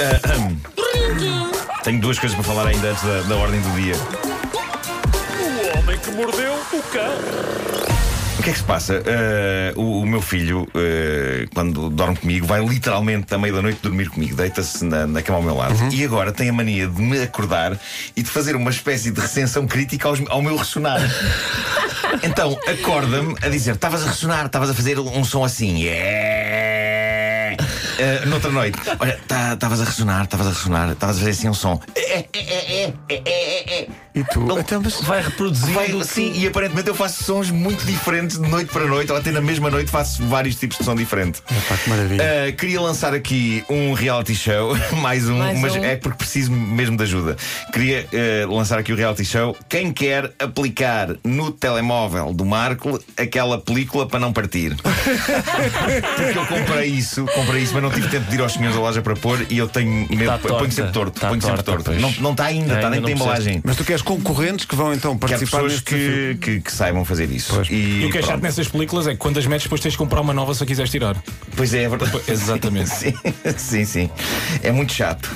Ah, hum. Tenho duas coisas para falar ainda antes da, da ordem do dia. O homem que mordeu o cão. O que é que se passa? Ah, o, o meu filho, ah, quando dorme comigo, vai literalmente à meia da noite dormir comigo, deita-se na, na cama ao meu lado e agora tem a mania de me acordar e de fazer uma espécie de recensão crítica aos- ao meu ressonar. Então acorda-me a dizer: Estavas a ressonar, estavas a fazer um som assim. Yeah! Ah, noutra noite, olha, estavas a ressonar, estavas a ressonar, estavas a fazer assim um som. É, é, é, é, é, é, é. E tu? Não. Então, mas Vai reproduzindo. Vai, sim, e aparentemente eu faço sons muito diferentes de noite para noite, ou até na mesma noite faço vários tipos de som diferente. Epá, que maravilha. Ah, queria lançar aqui um reality show, mais um, Mais mas um. é porque preciso mesmo de ajuda. Queria ah, lançar aqui o reality show. Quem quer aplicar no telemóvel do Marco aquela película para não partir? porque eu comprei isso, comprei isso, mas não tive tempo de ir aos senhores da loja para pôr e eu tenho medo. Tá ponho sempre torto, Tá ponho sempre torta, torto. pois. Não, não está ainda, está não percebeste. embalagem. Mas tu queres concorrentes que vão então participar pessoas que, que, que saibam fazer isso. Pois. E, E o que é chato nessas películas é que quando as metes, depois tens de comprar uma nova se a quiseres tirar. Pois é, é verdade. Exatamente. Sim, sim, sim. É muito chato.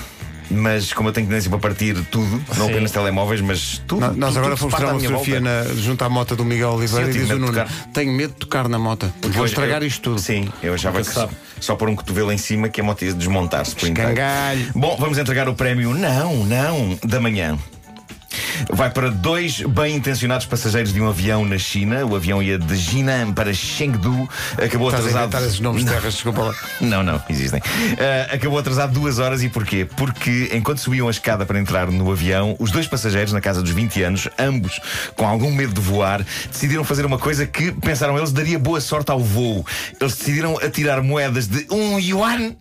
Mas como eu tenho tendência para partir tudo, não Sim. apenas telemóveis, mas tudo. Nó- Nós tudo, agora fomos tirar uma minha fotografia na- junto à moto do Miguel Oliveira Sim, e diz o Nuno. Tenho medo de tocar na moto, porque vou estragar eu- isto tudo. Sim, eu achava Nunca que sabe. só pôr um cotovelo em cima que a moto ia desmontar-se por. Escangalho. Bom, vamos entregar o prémio Não, não, da manhã. Vai para dois bem intencionados passageiros de um avião na China. O avião ia de Jinan para Chengdu. Acabou Estás a atrasado. inventar esses nomes de terras, desculpa lá. Não, não, existem. Ah, acabou atrasado duas horas e porquê? Porque enquanto subiam a escada para entrar no avião, os dois passageiros, na casa dos 20 anos, ambos com algum medo de voar, decidiram fazer uma coisa que, pensaram eles, daria boa sorte ao voo. Eles decidiram atirar moedas de um yuan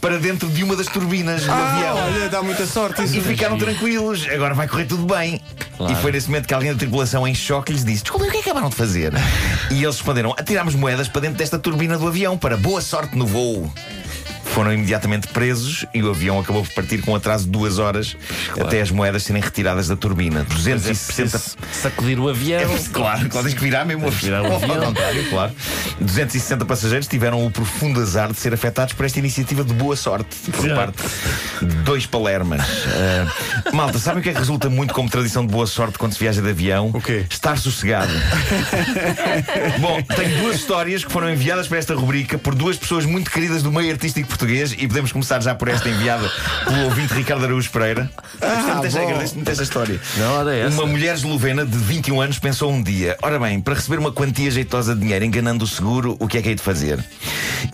para dentro de uma das turbinas do Ah, avião. olha, dá muita sorte isso. E ficaram tranquilos, agora vai correr tudo bem. E foi nesse momento que alguém da tripulação em choque lhes disse: Desculpa, o que é que acabaram de fazer? e eles responderam: Atirámos moedas para dentro desta turbina do avião para boa sorte no voo. Foram imediatamente presos e o avião acabou por partir com atraso de duas horas até as moedas serem retiradas da turbina. 260 Sacudir o avião. é, claro, claro, tens que virar mesmo o virar o avião. contrário, claro. 260 passageiros tiveram o profundo azar de ser afetados por esta iniciativa de boa sorte por Já. parte de dois palermas. Ah, malta, sabem o que é que resulta muito como tradição de boa sorte quando se viaja de avião? O quê? Estar sossegado. Bom, tenho duas histórias que foram enviadas para esta rubrica por duas pessoas muito queridas do meio artístico português e podemos começar já por esta enviada pelo ouvinte Ricardo Araújo Pereira. Gostei muito desta- bom. Agradeço muito esta história. Não, olha essa. Uma mulher eslovena de 21 anos pensou um dia: ora bem, para receber uma quantia jeitosa de dinheiro enganando o seguro, o que é que hei de fazer?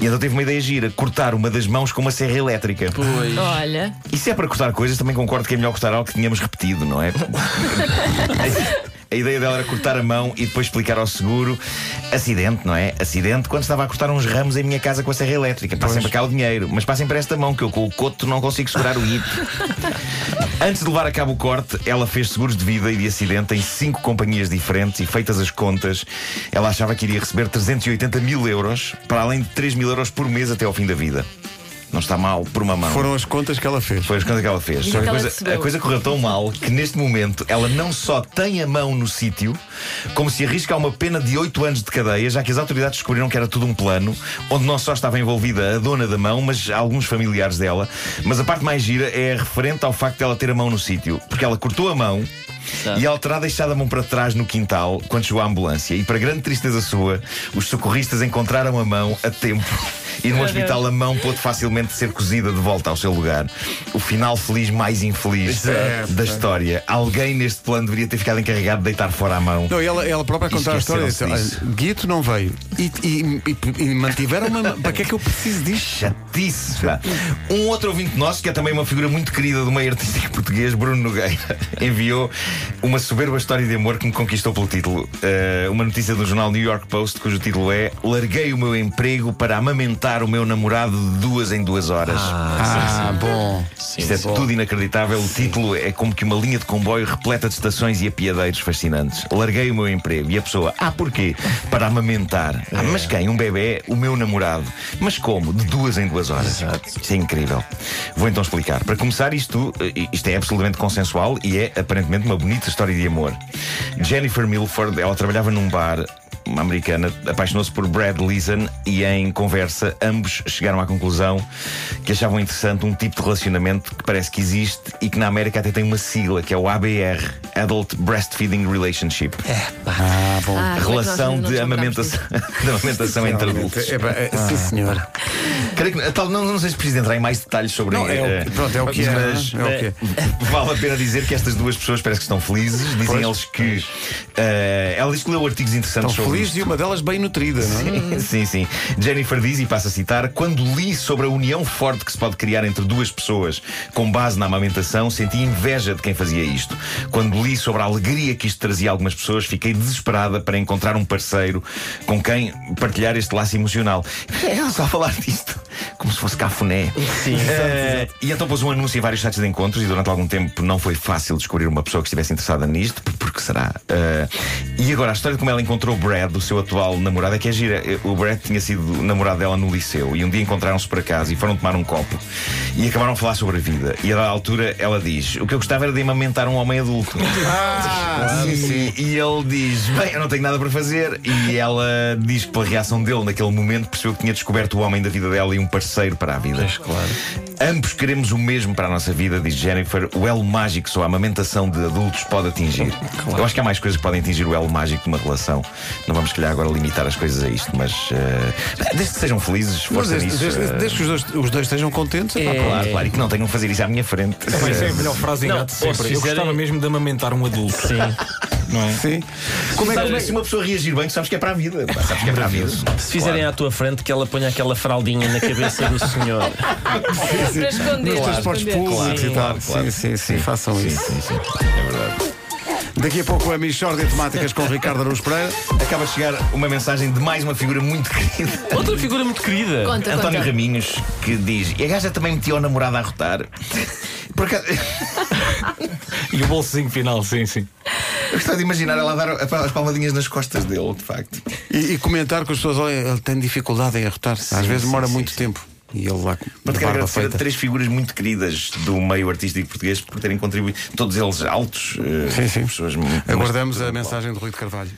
E então teve uma ideia gira: cortar uma das mãos com uma serra elétrica. Pois. Olha, E se é para cortar coisas, também concordo que é melhor cortar algo que tínhamos repetido, não é? A ideia dela era cortar a mão e depois explicar ao seguro acidente, não é? Acidente quando estava a cortar uns ramos em minha casa com a serra elétrica. Passem para cá o dinheiro, mas passem para esta mão que eu com o coto não consigo segurar o hito. Antes de levar a cabo o corte, ela fez seguros de vida e de acidente em cinco companhias diferentes e, feitas as contas, ela achava que iria receber 380 mil euros, para além de 3 mil euros por mês até ao fim da vida. Não está mal por uma mão. Foram as contas que ela fez. Foi as contas que ela fez. Só que a, ela coisa, a coisa correu tão mal que neste momento ela não só tem a mão no sítio, como se arrisca a uma pena de 8 anos de cadeia, já que as autoridades descobriram que era tudo um plano, onde não só estava envolvida a dona da mão, mas alguns familiares dela. Mas a parte mais gira é referente ao facto de ela ter a mão no sítio, porque ela cortou a mão. E ela terá deixado a mão para trás no quintal quando chegou a ambulância. E para grande tristeza sua, os socorristas encontraram a mão a tempo. E no hospital a mão pôde facilmente ser cozida de volta ao seu lugar. O final feliz mais infeliz É, da história. Alguém neste plano deveria ter ficado encarregado de deitar fora a mão. Não, e ela, ela própria a contar a história. disse, disso. "Olha, Guito não veio. E, e, e, e mantiveram uma. Para que é que eu preciso disto? Chatice. Um outro ouvinte nosso, que é também uma figura muito querida do meio artístico português, Bruno Nogueira, enviou uma soberba história de amor que me conquistou pelo título. Uh, uma notícia do jornal New York Post, cujo título é Larguei o meu emprego para amamentar o meu namorado de duas em duas horas. Ah, bom. Isto é tudo inacreditável. O título é como que uma linha de comboio repleta de estações e apiadeiros fascinantes. Larguei o meu emprego e a pessoa, ah, porquê? Para amamentar. Ah, mas quem? Um bebê? O meu namorado. Mas como? De duas em duas horas. Isto é incrível. Vou então explicar. Para começar, isto, eh, isto é absolutamente consensual e é aparentemente uma bonita história de amor. Jennifer Milford, ela trabalhava num bar uma americana, apaixonou-se por Brad Leeson e em conversa ambos chegaram à conclusão que achavam interessante um tipo de relacionamento que parece que existe e que na América até tem uma sigla, que é o ABR, Adult Breastfeeding Relationship. Ah, bom. Ah, A como é relação de amamentação, de amamentação entre adultos. É, pá, é, sim, senhor. Creio que- tal- não, não sei se preciso entrar em mais detalhes sobre Não, é o- eh, pronto, é o que é, mas é o que é. vale a pena dizer que estas duas pessoas parece que estão felizes. Dizem Pois. eles que eh, ela leu artigos interessantes sobre felizes e uma delas bem nutrida, não é? Sim, sim. Jennifer diz, e passa a citar: Quando li sobre a união forte que se pode criar entre duas pessoas com base na amamentação, senti inveja de quem fazia isto. Quando li sobre a alegria que isto trazia a algumas pessoas, fiquei desesperada para encontrar um parceiro com quem partilhar este laço emocional. É só falar disto, como se fosse cafuné. Sim, Eh, e então pôs um anúncio em vários sites de encontros e durante algum tempo não foi fácil descobrir uma pessoa que estivesse interessada nisto, por- porque será? Eh, e agora, a história de como ela encontrou o Brad, o seu atual namorado, é que é gira. Eh, O Brad tinha sido namorado dela no liceu e um dia encontraram-se por acaso e foram tomar um copo e acabaram a falar sobre a vida. E a altura ela diz: O que eu gostava era de amamentar um homem adulto. Ah, sim, sim. E, e ele diz: Bem, eu não tenho nada para fazer. E ela diz que, pela reação dele naquele momento, percebeu que tinha descoberto o homem da vida dela e um parceiro para a vida. claro. Ambos queremos o mesmo para a nossa vida, diz Jennifer. O elo mágico só a amamentação de adultos pode atingir. Eu acho que há mais coisas que podem atingir o elo mágico de uma relação. Não vamos, se calhar, agora limitar as coisas a isto, mas eh, desde que sejam felizes, força desde, nisso. desde- eh, desde que os dois, os dois estejam contentes, é pá, É. Claro, claro, e que não tenham que fazer isso à minha frente. Mas é a melhor frase em gato sempre. se Eu gostava mesmo de amamentar um adulto. Sim. Não é? Sim. Como é, que- como é Se uma pessoa reagir bem, sabes que é para a vida. Sabes que é para a vida. Se fizerem à tua frente, que ela ponha aquela fraldinha na cabeça do senhor. Para esconder. nos transportes públicos Sim, e tal? claro, claro. Sim, sim, sim, façam Sim, isso. sim, sim. É verdade. Daqui a pouco a Michórdia de Temáticas com Ricardo Aruz Pereira. Acaba de chegar uma mensagem de mais uma figura muito querida. Outra figura muito querida. Conta, António conta. Raminhos, que diz: E a gaja também metiu a namorada a rotar. Por acaso, E o bolsozinho final, sim, sim. Eu gostava de imaginar ela a dar as palmadinhas nas costas dele, de facto. E, e comentar com as pessoas: olha, ele tem dificuldade em arrotar. Às vezes sim, demora sim, muito sim. tempo. E ele lá Mas a quero agradecer a feita. três figuras muito queridas do meio artístico português por terem contribuído. Todos eles altos. eh, Sim, sim. Pessoas Aguardamos a mensagem de Rui de Carvalho.